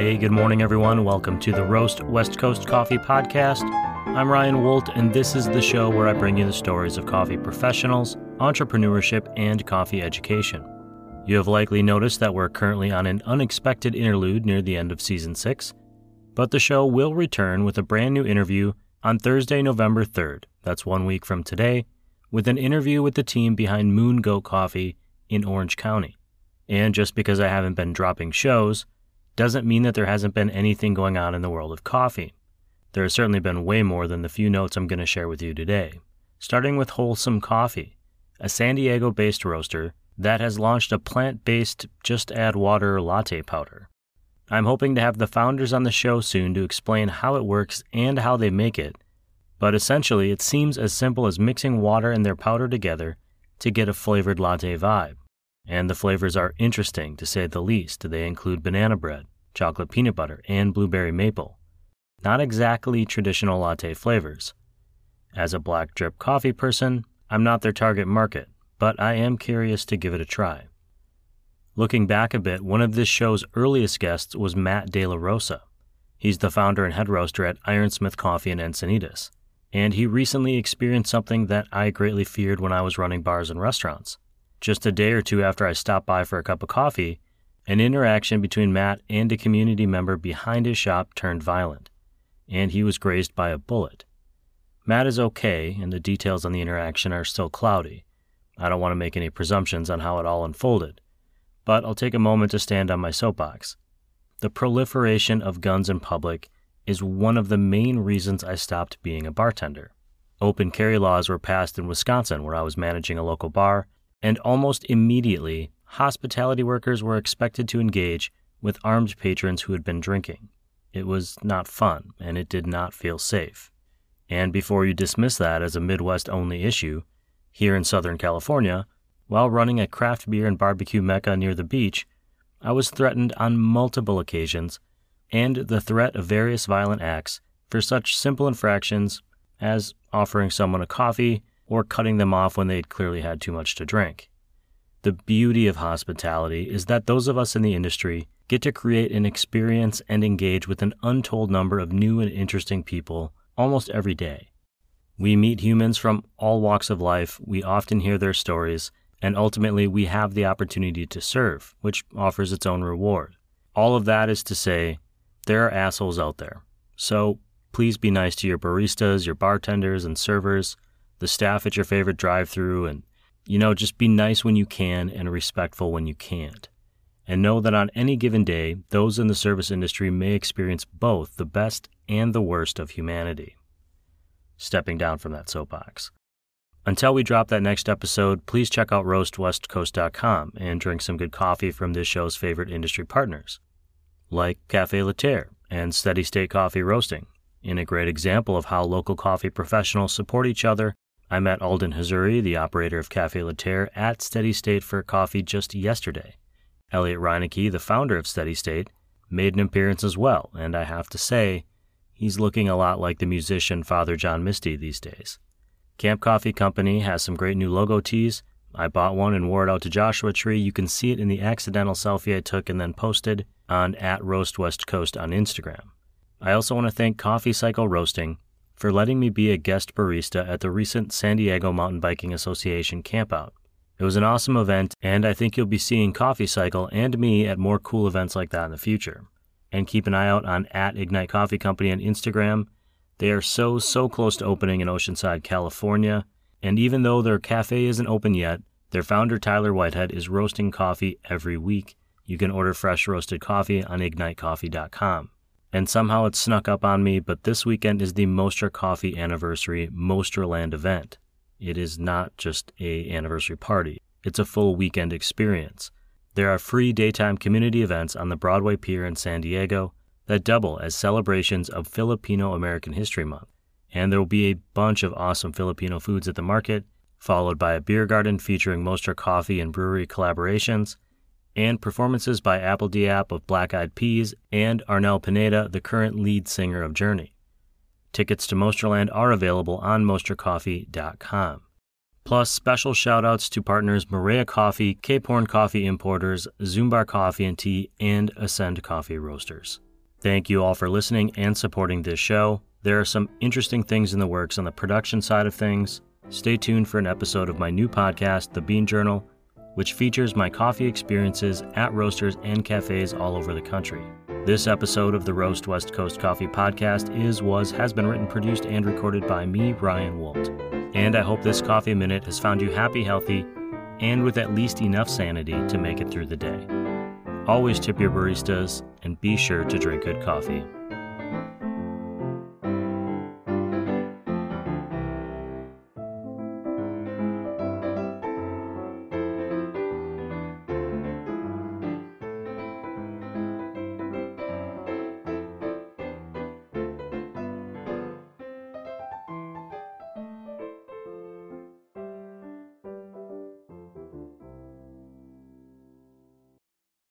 Hey, good morning, everyone. Welcome to the Roast West Coast Coffee Podcast. I'm Ryan Wolt, and this is the show where I bring you the stories of coffee professionals, entrepreneurship, and coffee education. You have likely noticed that we're currently on an unexpected interlude near the end of season six, but the show will return with a brand new interview on Thursday, November 3rd. That's one week from today, with an interview with the team behind Moon Goat Coffee in Orange County. And just because I haven't been dropping shows doesn't mean that there hasn't been anything going on in the world of coffee. There has certainly been way more than the few notes I'm going to share with you today. Starting with Wholesome Coffee, a San Diego based roaster that has launched a plant based just add water latte powder. I'm hoping to have the founders on the show soon to explain how it works and how they make it, but essentially it seems as simple as mixing water and their powder together to get a flavored latte vibe. And the flavors are interesting to say the least. They include banana bread, chocolate peanut butter, and blueberry maple. Not exactly traditional latte flavors. As a black drip coffee person, I'm not their target market, but I am curious to give it a try. Looking back a bit, one of this show's earliest guests was Matt De La Rosa. He's the founder and head roaster at Ironsmith Coffee in Encinitas, and he recently experienced something that I greatly feared when I was running bars and restaurants. Just a day or two after I stopped by for a cup of coffee, an interaction between Matt and a community member behind his shop turned violent, and he was grazed by a bullet. Matt is okay, and the details on the interaction are still cloudy. I don't want to make any presumptions on how it all unfolded, but I'll take a moment to stand on my soapbox. The proliferation of guns in public is one of the main reasons I stopped being a bartender. Open carry laws were passed in Wisconsin, where I was managing a local bar, and almost immediately, hospitality workers were expected to engage with armed patrons who had been drinking. It was not fun, and it did not feel safe. And before you dismiss that as a Midwest only issue, here in Southern California, while running a craft beer and barbecue mecca near the beach, I was threatened on multiple occasions, and the threat of various violent acts for such simple infractions as offering someone a coffee or cutting them off when they had clearly had too much to drink. The beauty of hospitality is that those of us in the industry get to create an experience and engage with an untold number of new and interesting people almost every day. We meet humans from all walks of life, we often hear their stories, and ultimately we have the opportunity to serve, which offers its own reward. All of that is to say, there are assholes out there. So please be nice to your baristas, your bartenders, and servers the staff at your favorite drive through, and, you know, just be nice when you can and respectful when you can't. And know that on any given day, those in the service industry may experience both the best and the worst of humanity. Stepping down from that soapbox. Until we drop that next episode, please check out roastwestcoast.com and drink some good coffee from this show's favorite industry partners, like Cafe Laterre and Steady State Coffee Roasting, in a great example of how local coffee professionals support each other I met Alden Hazuri, the operator of Cafe Laterre, at Steady State for coffee just yesterday. Elliot Reinecke, the founder of Steady State, made an appearance as well, and I have to say, he's looking a lot like the musician Father John Misty these days. Camp Coffee Company has some great new logo tees. I bought one and wore it out to Joshua Tree. You can see it in the accidental selfie I took and then posted on at Roast West Coast on Instagram. I also want to thank Coffee Cycle Roasting for letting me be a guest barista at the recent San Diego Mountain Biking Association campout. It was an awesome event, and I think you'll be seeing Coffee Cycle and me at more cool events like that in the future. And keep an eye out on at Ignite Coffee Company on Instagram. They are so, so close to opening in Oceanside, California. And even though their cafe isn't open yet, their founder Tyler Whitehead is roasting coffee every week. You can order fresh roasted coffee on ignitecoffee.com and somehow it snuck up on me, but this weekend is the Mostra Coffee Anniversary Mostraland event. It is not just a anniversary party. It's a full weekend experience. There are free daytime community events on the Broadway Pier in San Diego that double as celebrations of Filipino American History Month. And there will be a bunch of awesome Filipino foods at the market, followed by a beer garden featuring Mostra Coffee and brewery collaborations, and performances by apl.de.ap of Black Eyed Peas and Arnel Pineda, the current lead singer of Journey. Tickets to Mostraland are available on mostracoffee.com. Plus, special shoutouts to partners Maria Coffee, Cape Horn Coffee Importers, Zumbar Coffee and Tea, and Ascend Coffee Roasters. Thank you all for listening and supporting this show. There are some interesting things in the works on the production side of things. Stay tuned for an episode of my new podcast, The Bean Journal, which features my coffee experiences at roasters and cafes all over the country. This episode of the Roast West Coast Coffee podcast is, was, has been written, produced, and recorded by me, Ryan Wolt. And I hope this coffee minute has found you happy, healthy, and with at least enough sanity to make it through the day. Always tip your baristas and be sure to drink good coffee.